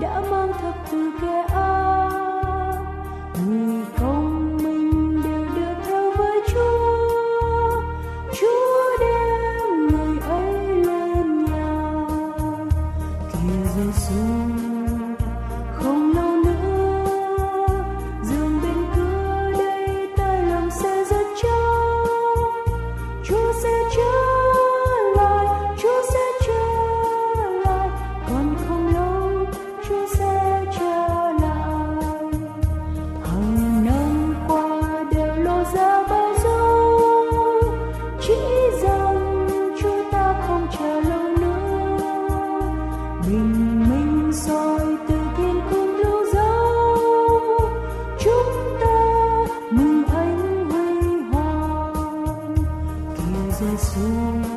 đã mang thập từ kêu azul.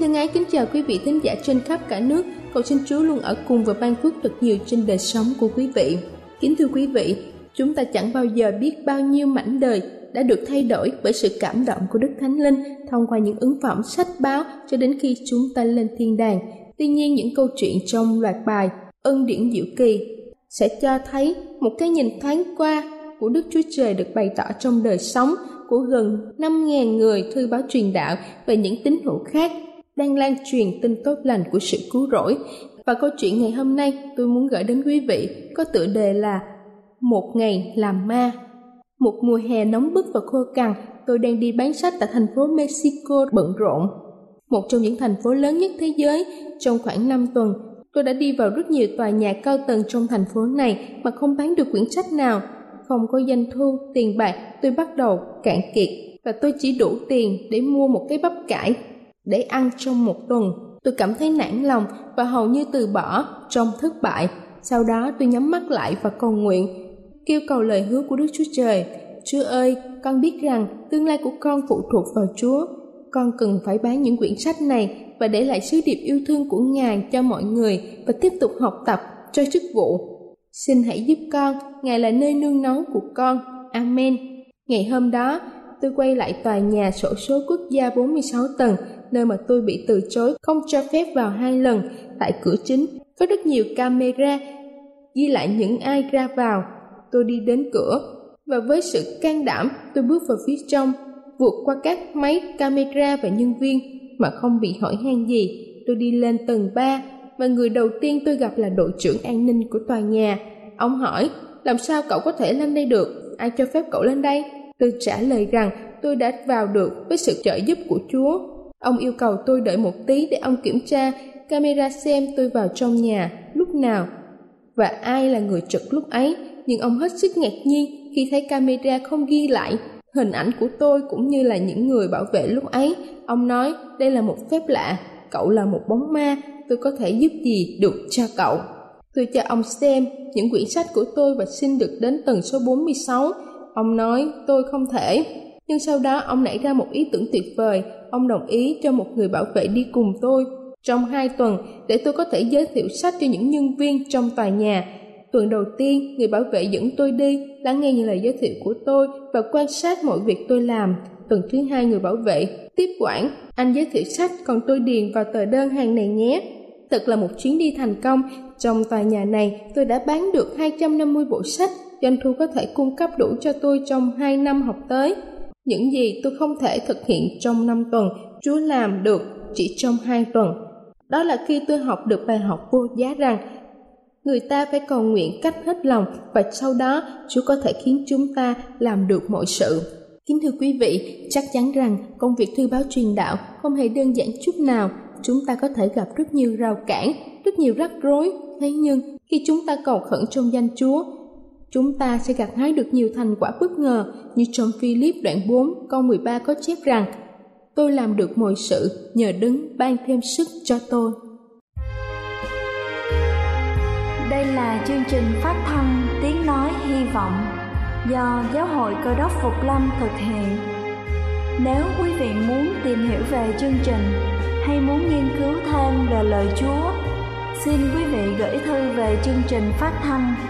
Xin thân ái kính chào quý vị thính giả trên khắp cả nước. Cầu xin Chúa luôn ở cùng và ban phước thật nhiều trên đời sống của quý vị. Kính thưa quý vị, chúng ta chẳng bao giờ biết bao nhiêu mảnh đời đã được thay đổi bởi sự cảm động của Đức Thánh Linh thông qua những ứng phẩm sách báo cho đến khi chúng ta lên thiên đàng. Tuy nhiên những câu chuyện trong loạt bài Ân điển diệu kỳ sẽ cho thấy một cái nhìn thoáng qua của Đức Chúa Trời được bày tỏ trong đời sống của gần 5.000 người thư báo truyền đạo và những tín hữu khác đang lan truyền tin tốt lành của sự cứu rỗi. Và câu chuyện ngày hôm nay tôi muốn gửi đến quý vị có tựa đề là Một ngày làm ma. Một mùa hè nóng bức và khô cằn, tôi đang đi bán sách tại thành phố Mexico bận rộn. Một trong những thành phố lớn nhất thế giới, trong khoảng 5 tuần, tôi đã đi vào rất nhiều tòa nhà cao tầng trong thành phố này mà không bán được quyển sách nào. Không có doanh thu, tiền bạc, tôi bắt đầu cạn kiệt và tôi chỉ đủ tiền để mua một cái bắp cải để ăn trong một tuần. Tôi cảm thấy nản lòng và hầu như từ bỏ trong thất bại. Sau đó tôi nhắm mắt lại và cầu nguyện, kêu cầu lời hứa của Đức Chúa Trời. Chúa ơi, con biết rằng tương lai của con phụ thuộc vào Chúa. Con cần phải bán những quyển sách này và để lại sứ điệp yêu thương của Ngài cho mọi người và tiếp tục học tập cho chức vụ. Xin hãy giúp con, Ngài là nơi nương náu của con. Amen. Ngày hôm đó, tôi quay lại tòa nhà sổ số quốc gia 46 tầng, nơi mà tôi bị từ chối không cho phép vào hai lần. Tại cửa chính, có rất nhiều camera ghi lại những ai ra vào. Tôi đi đến cửa và với sự can đảm, tôi bước vào phía trong, vượt qua các máy camera và nhân viên mà không bị hỏi han gì. Tôi đi lên tầng 3 và người đầu tiên tôi gặp là đội trưởng an ninh của tòa nhà. Ông hỏi, làm sao cậu có thể lên đây được? Ai cho phép cậu lên đây? Tôi trả lời rằng tôi đã vào được với sự trợ giúp của Chúa. Ông yêu cầu tôi đợi một tí để ông kiểm tra camera xem tôi vào trong nhà lúc nào và ai là người trực lúc ấy. Nhưng ông hết sức ngạc nhiên khi thấy camera không ghi lại hình ảnh của tôi cũng như là những người bảo vệ lúc ấy. Ông nói đây là một phép lạ, cậu là một bóng ma, tôi có thể giúp gì được cho cậu. Tôi cho ông xem những quyển sách của tôi và xin được đến tầng số 46. Ông nói tôi không thể. Nhưng sau đó ông nảy ra một ý tưởng tuyệt vời. Ông đồng ý cho một người bảo vệ đi cùng tôi trong hai tuần để tôi có thể giới thiệu sách cho những nhân viên trong tòa nhà. Tuần đầu tiên, người bảo vệ dẫn tôi đi, lắng nghe những lời giới thiệu của tôi và quan sát mọi việc tôi làm. Tuần thứ hai, người bảo vệ tiếp quản. Anh giới thiệu sách, còn tôi điền vào tờ đơn hàng này nhé. Thật là một chuyến đi thành công. Trong tòa nhà này, tôi đã bán được 250 bộ sách. Doanh thu có thể cung cấp đủ cho tôi trong 2 năm học tới. Những gì tôi không thể thực hiện trong 5 tuần, Chúa làm được chỉ trong 2 tuần. Đó là khi tôi học được bài học vô giá rằng người ta phải cầu nguyện cách hết lòng và sau đó Chúa có thể khiến chúng ta làm được mọi sự. Kính thưa quý vị, chắc chắn rằng công việc thư báo truyền đạo không hề đơn giản chút nào. Chúng ta có thể gặp rất nhiều rào cản, rất nhiều rắc rối. Thế nhưng, khi chúng ta cầu khẩn trong danh Chúa, chúng ta sẽ gặt hái được nhiều thành quả bất ngờ như trong Philip đoạn 4 câu 13 có chép rằng tôi làm được mọi sự nhờ đứng ban thêm sức cho tôi. Đây là chương trình phát thanh Tiếng Nói Hy Vọng do Giáo hội Cơ đốc Phục Lâm thực hiện. Nếu quý vị muốn tìm hiểu về chương trình hay muốn nghiên cứu thêm về lời Chúa, xin quý vị gửi thư về chương trình phát thanh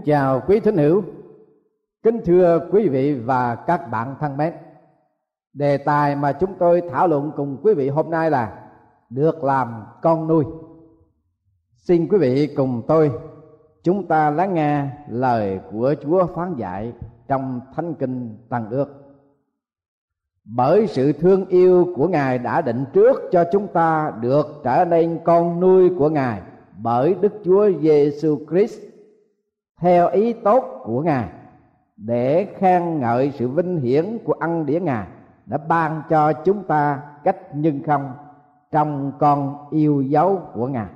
Kính chào quý thính hữu, kính thưa quý vị và các bạn thân mến. Đề tài mà chúng tôi thảo luận cùng quý vị hôm nay là được làm con nuôi. Xin quý vị cùng tôi chúng ta lắng nghe lời của Chúa phán dạy trong Thánh Kinh Tăng Ước. Bởi sự thương yêu của Ngài đã định trước cho chúng ta được trở nên con nuôi của Ngài bởi Đức Chúa Giêsu Christ theo ý tốt của Ngài để khen ngợi sự vinh hiển của ân điển Ngài đã ban cho chúng ta cách nhân không trong con yêu dấu của Ngài.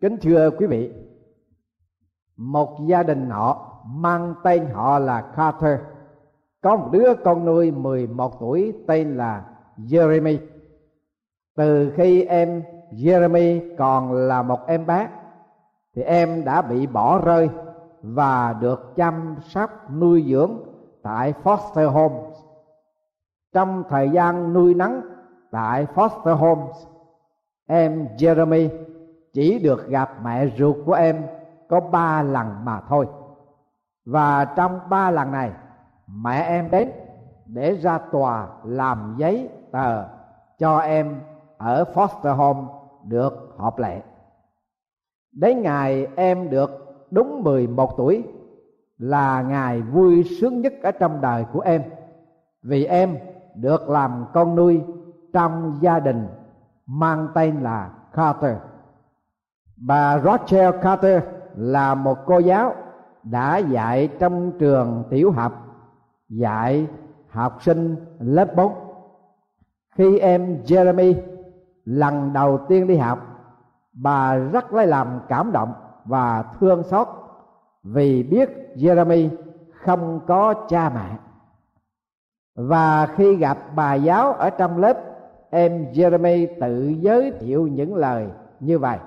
Kính thưa quý vị, một gia đình họ mang tên họ là Carter có một đứa con nuôi 11 tuổi tên là Jeremy. Từ khi em Jeremy còn là một em bé thì em đã bị bỏ rơi và được chăm sóc nuôi dưỡng tại foster homes. Trong thời gian nuôi nắng tại foster homes, em Jeremy chỉ được gặp mẹ ruột của em có ba lần mà thôi. Và trong ba lần này, mẹ em đến để ra tòa làm giấy tờ cho em ở foster home được hợp lệ đến ngày em được đúng 11 tuổi là ngày vui sướng nhất ở trong đời của em vì em được làm con nuôi trong gia đình mang tên là Carter. Bà Rachel Carter là một cô giáo đã dạy trong trường tiểu học, dạy học sinh lớp 4. Khi em Jeremy lần đầu tiên đi học bà rất lấy làm cảm động và thương xót vì biết Jeremy không có cha mẹ. Và khi gặp bà giáo ở trong lớp, em Jeremy tự giới thiệu những lời như vậy.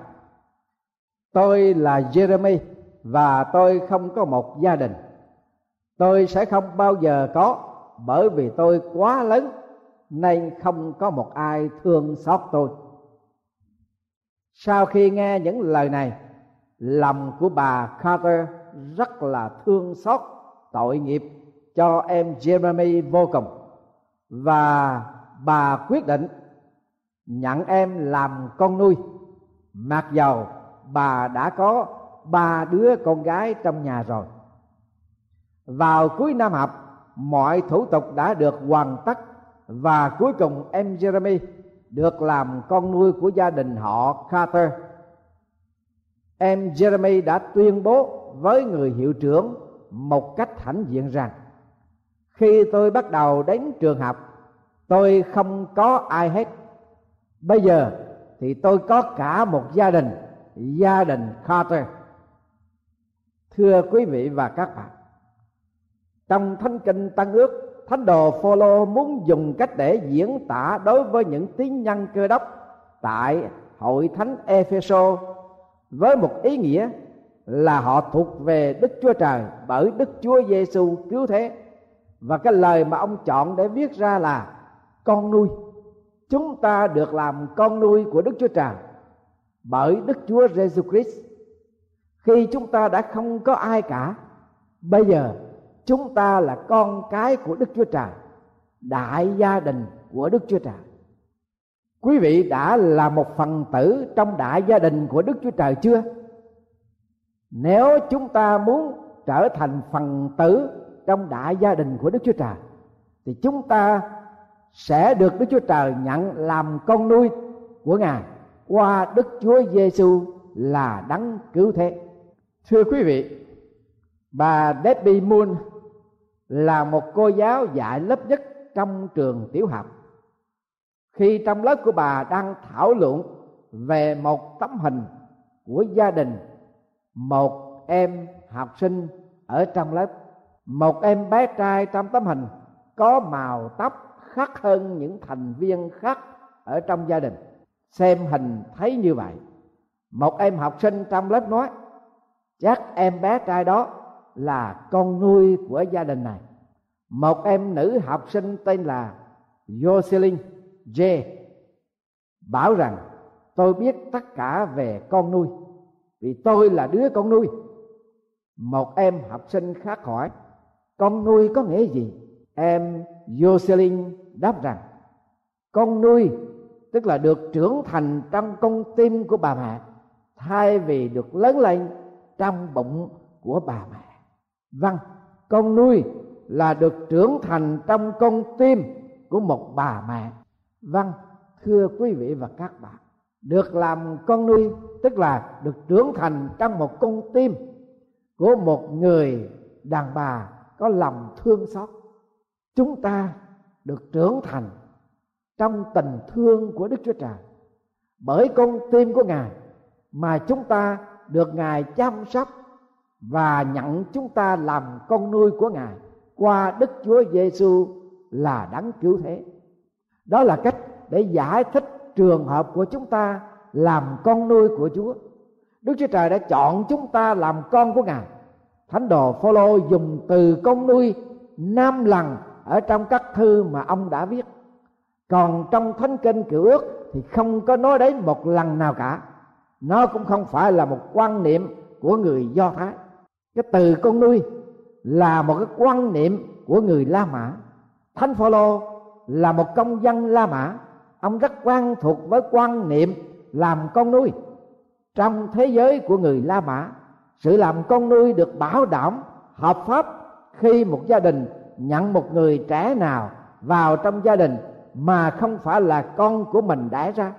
Tôi là Jeremy và tôi không có một gia đình. Tôi sẽ không bao giờ có, bởi vì tôi quá lớn, nên không có một ai thương xót tôi sau khi nghe những lời này, lòng của bà carter rất là thương xót, tội nghiệp cho em jeremy vô cùng. Và bà quyết định nhận em làm con nuôi. Mặc dầu bà đã có ba đứa con gái trong nhà rồi. Vào cuối năm học, mọi thủ tục đã được hoàn tất và cuối cùng em jeremy được làm con nuôi của gia đình họ Carter. Em Jeremy đã tuyên bố với người hiệu trưởng một cách hãnh diện rằng, khi tôi bắt đầu đến trường học, tôi không có ai hết bây giờ thì tôi có cả một gia đình gia đình Carter thưa quý vị và các bạn, trong thánh kinh tăng ước thánh đồ Phaolô muốn dùng cách để diễn tả đối với những tín nhân cơ đốc tại hội thánh Epheso với một ý nghĩa là họ thuộc về Đức Chúa Trời bởi Đức Chúa Giêsu cứu thế. Và cái lời mà ông chọn để viết ra là, con nuôi, chúng ta được làm con nuôi của Đức Chúa Trời bởi Đức Chúa Giêsu Christ. Khi chúng ta đã không có ai cả, bây giờ chúng ta là con cái của đức chúa trời, đại gia đình của đức chúa trời. Quý vị đã là một phần tử trong đại gia đình của đức chúa trời chưa? Nếu chúng ta muốn trở thành phần tử trong đại gia đình của đức chúa trời, thì chúng ta sẽ được đức chúa trời nhận làm con nuôi của ngài qua đức chúa giêsu là đấng cứu thế. Thưa quý vị, bà Debbie Moon là một cô giáo dạy lớp nhất trong trường tiểu học. Khi trong lớp của bà đang thảo luận về một tấm hình của gia đình, một em học sinh ở trong lớp, một em bé trai trong tấm hình có màu tóc khác hơn những thành viên khác ở trong gia đình. Xem hình thấy như vậy, một em học sinh trong lớp nói, chắc em bé trai đó là con nuôi của gia đình này. Một em nữ học sinh tên là Jocelyn J. Bảo rằng, tôi biết tất cả về con nuôi, vì tôi là đứa con nuôi. Một em học sinh khác hỏi, con nuôi có nghĩa gì? Em Jocelyn đáp rằng, con nuôi tức là được trưởng thành trong con tim của bà mẹ, thay vì được lớn lên trong bụng của bà mẹ vâng con nuôi là được trưởng thành trong con tim của một bà mẹ. Vâng thưa quý vị và các bạn, được làm con nuôi tức là được trưởng thành trong một con tim của một người đàn bà có lòng thương xót. Chúng ta được trưởng thành trong tình thương của đức chúa trời. Bởi con tim của ngài mà chúng ta được ngài chăm sóc và nhận chúng ta làm con nuôi của ngài. Qua đức chúa giêsu là đáng cứu thế. Đó là cách để giải thích trường hợp của chúng ta làm con nuôi của chúa. Đức chúa trời đã chọn chúng ta làm con của ngài. Thánh đồ phaolô dùng từ con nuôi năm lần ở trong các thư mà ông đã viết. Còn trong thánh kinh cựu ước thì không có nói đến một lần nào cả. Nó cũng không phải là một quan niệm của người do thái cái từ con nuôi là một cái quan niệm của người la mã. Thánh phaolô là một công dân la mã. Ông rất quen thuộc với quan niệm làm con nuôi. Trong thế giới của người la mã, sự làm con nuôi được bảo đảm hợp pháp khi một gia đình nhận một người trẻ nào vào trong gia đình mà không phải là con của mình đẻ ra.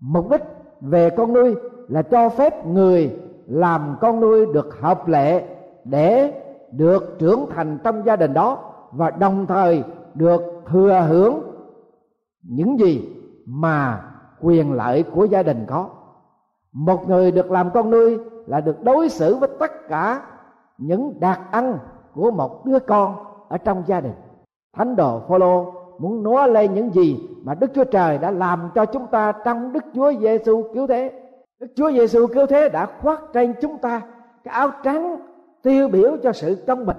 Mục đích về con nuôi là cho phép người làm con nuôi được hợp lệ để được trưởng thành trong gia đình đó và đồng thời được thừa hưởng những gì mà quyền lợi của gia đình có. Một người được làm con nuôi là được đối xử với tất cả những đặc ăn của một đứa con ở trong gia đình. Thánh đồ phaolô muốn nói lên những gì mà đức chúa trời đã làm cho chúng ta trong đức chúa giêsu cứu thế đức chúa giêsu cứu thế đã khoác trên chúng ta cái áo trắng tiêu biểu cho sự công bình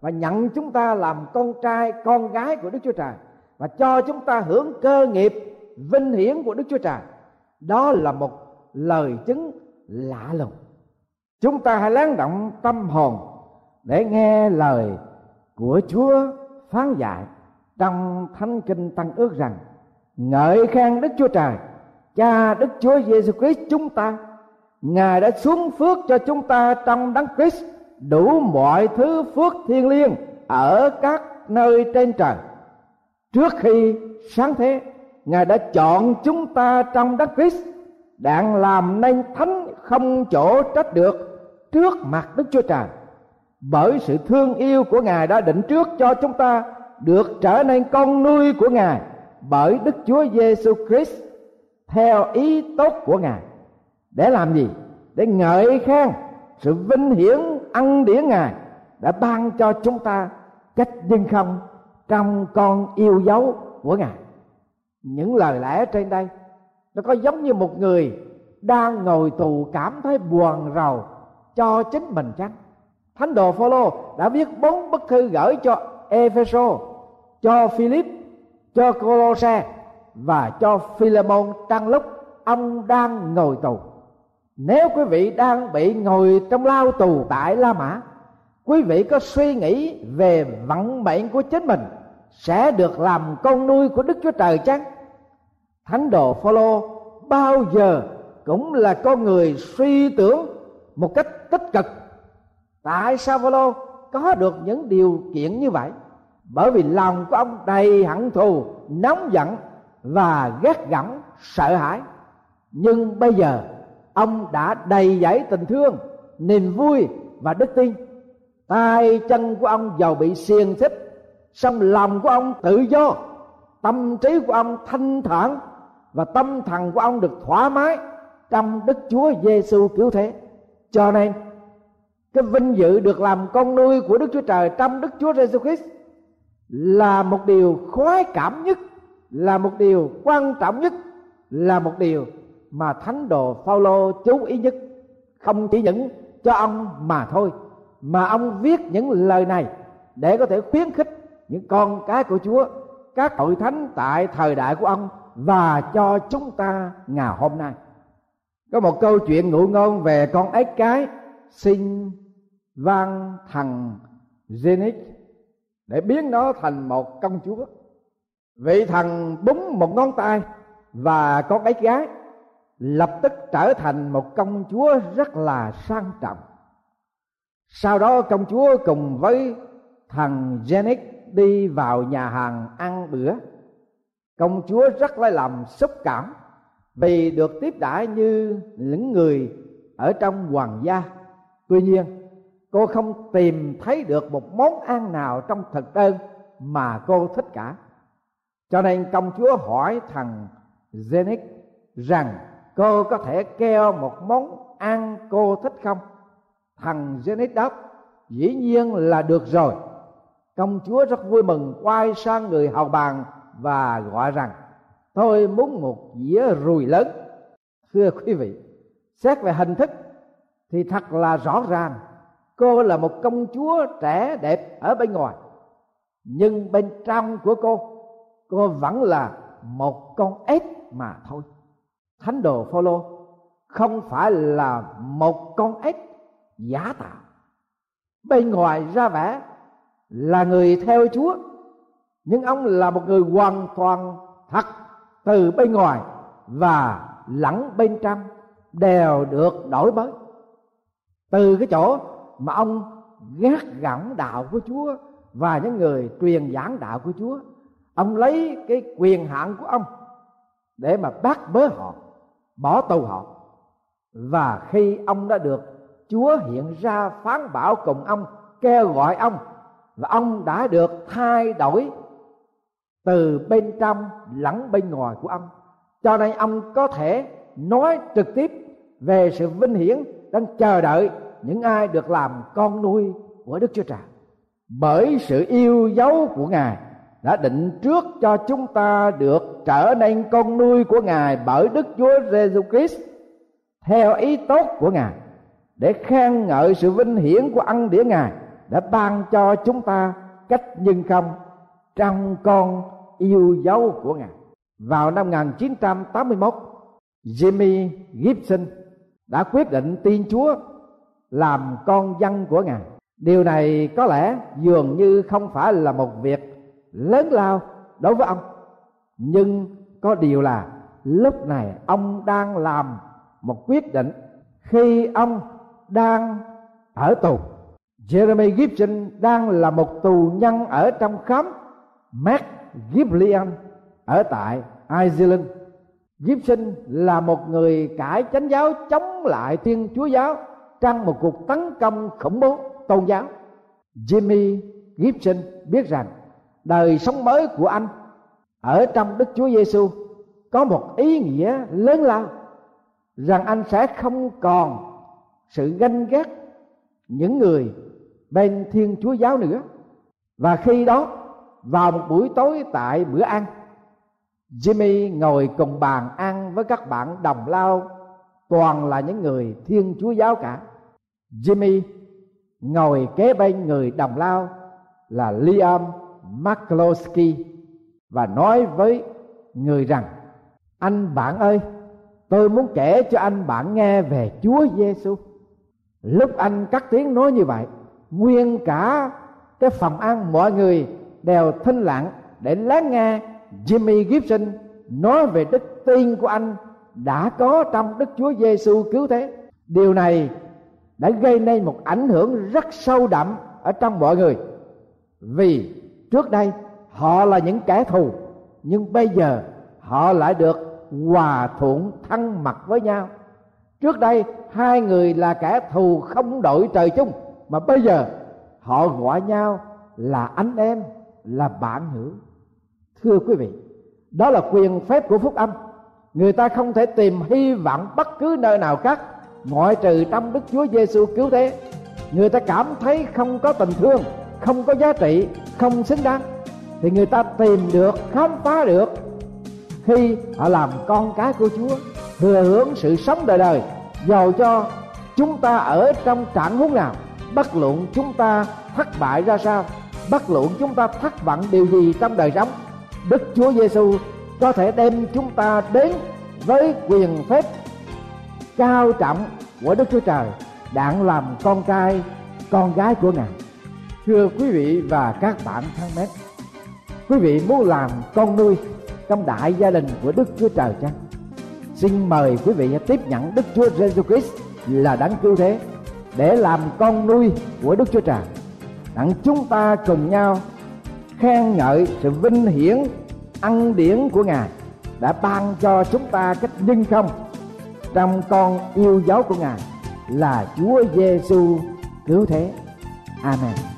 và nhận chúng ta làm con trai, con gái của đức chúa trời và cho chúng ta hưởng cơ nghiệp vinh hiển của đức chúa trời. Đó là một lời chứng lạ lùng. Chúng ta hãy lắng động tâm hồn để nghe lời của chúa phán dạy trong thánh kinh tăng ước rằng, ngợi khen đức chúa trời cha đức chúa giêsu christ chúng ta, ngài đã xuống phước cho chúng ta trong đấng christ, đủ mọi thứ phước thiên liêng ở các nơi trên trời. Trước khi sáng thế, ngài đã chọn chúng ta trong đấng christ, đặng làm nên thánh không chỗ trách được trước mặt đức chúa trời. Bởi sự thương yêu của ngài đã định trước cho chúng ta được trở nên con nuôi của ngài bởi đức chúa giêsu christ theo ý tốt của ngài. Để làm gì? Để ngợi khen sự vinh hiển ăn điển ngài đã ban cho chúng ta cách nhưng không trong con yêu dấu của ngài. Những lời lẽ trên đây nó có giống như một người đang ngồi tù cảm thấy buồn rầu cho chính mình chăng? Thánh đồ phaolô đã viết bốn bức thư gửi cho epheso cho philip, cho colosse và cho philemon Trang lúc ông đang ngồi tù. Nếu quý vị đang bị ngồi trong lao tù tại la mã, quý vị có suy nghĩ về vận mệnh của chính mình sẽ được làm con nuôi của đức chúa trời chăng? Thánh đồ phaolô bao giờ cũng là con người suy tưởng một cách tích cực. Tại sao phaolô có được những điều kiện như vậy? Bởi vì lòng của ông đầy hận thù, nóng giận và ghét gẫm sợ hãi. Nhưng bây giờ, ông đã đầy dẫy tình thương, niềm vui và đức tin. Tay chân của ông giàu bị xiềng xích, song lòng của ông tự do, tâm trí của ông thanh thản, và tâm thần của ông được thoải mái trong đức chúa giêsu cứu thế. Cho nên, cái vinh dự được làm con nuôi của đức chúa trời trong đức chúa giêsu christ là một điều khoái cảm nhất là một điều quan trọng nhất, là một điều mà thánh đồ Phaolô chú ý nhất. Không chỉ những cho ông mà thôi, mà ông viết những lời này để có thể khuyến khích những con cái của Chúa, các hội thánh tại thời đại của ông và cho chúng ta ngày hôm nay. Có một câu chuyện ngụ ngôn về con ếch cái sinh vang thằng Zenith để biến nó thành một công chúa vị thần búng một ngón tay và con ấy gái, lập tức trở thành một công chúa rất là sang trọng. Sau đó công chúa cùng với thằng Janet đi vào nhà hàng ăn bữa. Công chúa rất lấy làm xúc cảm vì được tiếp đãi như những người ở trong hoàng gia. Tuy nhiên, cô không tìm thấy được một món ăn nào trong thực đơn mà cô thích cả cho nên công chúa hỏi thằng Zenith rằng, cô có thể kêu một món ăn cô thích không? Thằng Zenith đáp, dĩ nhiên là được rồi. Công chúa rất vui mừng, quay sang người hầu bàn và gọi rằng, tôi muốn một dĩa rùi lớn. Thưa quý vị, xét về hình thức thì thật là rõ ràng, cô là một công chúa trẻ đẹp ở bên ngoài, nhưng bên trong của cô cô vẫn là một con ếch mà thôi. Thánh đồ phaolô, không phải là một con ếch giả tạo. Bên ngoài ra vẻ là người theo chúa, nhưng ông là một người hoàn toàn thật từ bên ngoài và lẫn bên trong đều được đổi mới. Từ cái chỗ mà ông gác gỏng đạo của chúa và những người truyền giảng đạo của chúa ông lấy cái quyền hạn của ông để mà bắt bớ họ, bỏ tù họ. Và khi ông đã được chúa hiện ra phán bảo cùng ông, kêu gọi ông, và ông đã được thay đổi từ bên trong lẫn bên ngoài của ông. Cho nên ông có thể nói trực tiếp về sự vinh hiển đang chờ đợi những ai được làm con nuôi của đức chúa trời. Bởi sự yêu dấu của ngài đã định trước cho chúng ta được trở nên con nuôi của ngài bởi đức chúa giêsu christ, theo ý tốt của ngài, để khen ngợi sự vinh hiển của ân điển ngài, đã ban cho chúng ta cách nhân không trong con yêu dấu của ngài. Vào năm 1981 Jimmy Gibson đã quyết định tin Chúa làm con dân của ngài. Điều này có lẽ dường như không phải là một việc lớn lao đối với ông nhưng có điều là lúc này ông đang làm một quyết định khi ông đang ở tù Jeremy Gibson đang là một tù nhân ở trong khám Mark Giblian ở tại Ireland. Gibson là một người cải chánh giáo chống lại Thiên Chúa giáo trong một cuộc tấn công khủng bố tôn giáo. Jimmy Gibson biết rằng đời sống mới của anh ở trong Đức Chúa Giêsu có một ý nghĩa lớn lao rằng anh sẽ không còn sự ganh ghét những người bên Thiên Chúa giáo nữa. Và khi đó, vào một buổi tối tại bữa ăn, Jimmy ngồi cùng bàn ăn với các bạn đồng lao, toàn là những người Thiên Chúa giáo cả. Jimmy ngồi kế bên người đồng lao là Liam Maklowski và nói với người rằng anh bạn ơi tôi muốn kể cho anh bạn nghe về Chúa Giêsu. Lúc anh cắt tiếng nói như vậy, nguyên cả cái phòng ăn mọi người đều thinh lặng để lắng nghe Jimmy Gibson nói về đức tin của anh đã có trong Đức Chúa Giêsu cứu thế. Điều này đã gây nên một ảnh hưởng rất sâu đậm ở trong mọi người. Vì trước đây, họ là những kẻ thù, nhưng bây giờ họ lại được hòa thuận thân mật với nhau. Trước đây, hai người là kẻ thù không đội trời chung, mà bây giờ họ gọi nhau là anh em, là bạn hữu. Thưa quý vị, đó là quyền phép của phúc âm. Người ta không thể tìm hy vọng bất cứ nơi nào khác. Ngoại trừ trong đức chúa giêsu cứu thế. Người ta cảm thấy không có tình thương không có giá trị, không xứng đáng, thì người ta tìm được, khám phá được khi họ làm con cái của chúa, thừa hưởng sự sống đời đời, giàu cho chúng ta ở trong trạng huống nào. Bất luận chúng ta thất bại ra sao, bất luận chúng ta thất vọng điều gì trong đời sống, đức chúa giêsu có thể đem chúng ta đến với quyền phép cao trọng của đức chúa trời đặng làm con trai, con gái của ngài thưa quý vị và các bạn thân mến, quý vị muốn làm con nuôi trong đại gia đình của đức chúa trời chăng? Xin mời quý vị tiếp nhận đức chúa giêsu christ là đấng cứu thế để làm con nuôi của đức chúa trời. Đặng chúng ta cùng nhau khen ngợi sự vinh hiển, ăn điển của ngài đã ban cho chúng ta cách nhân không trong con yêu dấu của ngài là chúa giêsu cứu thế. Amen.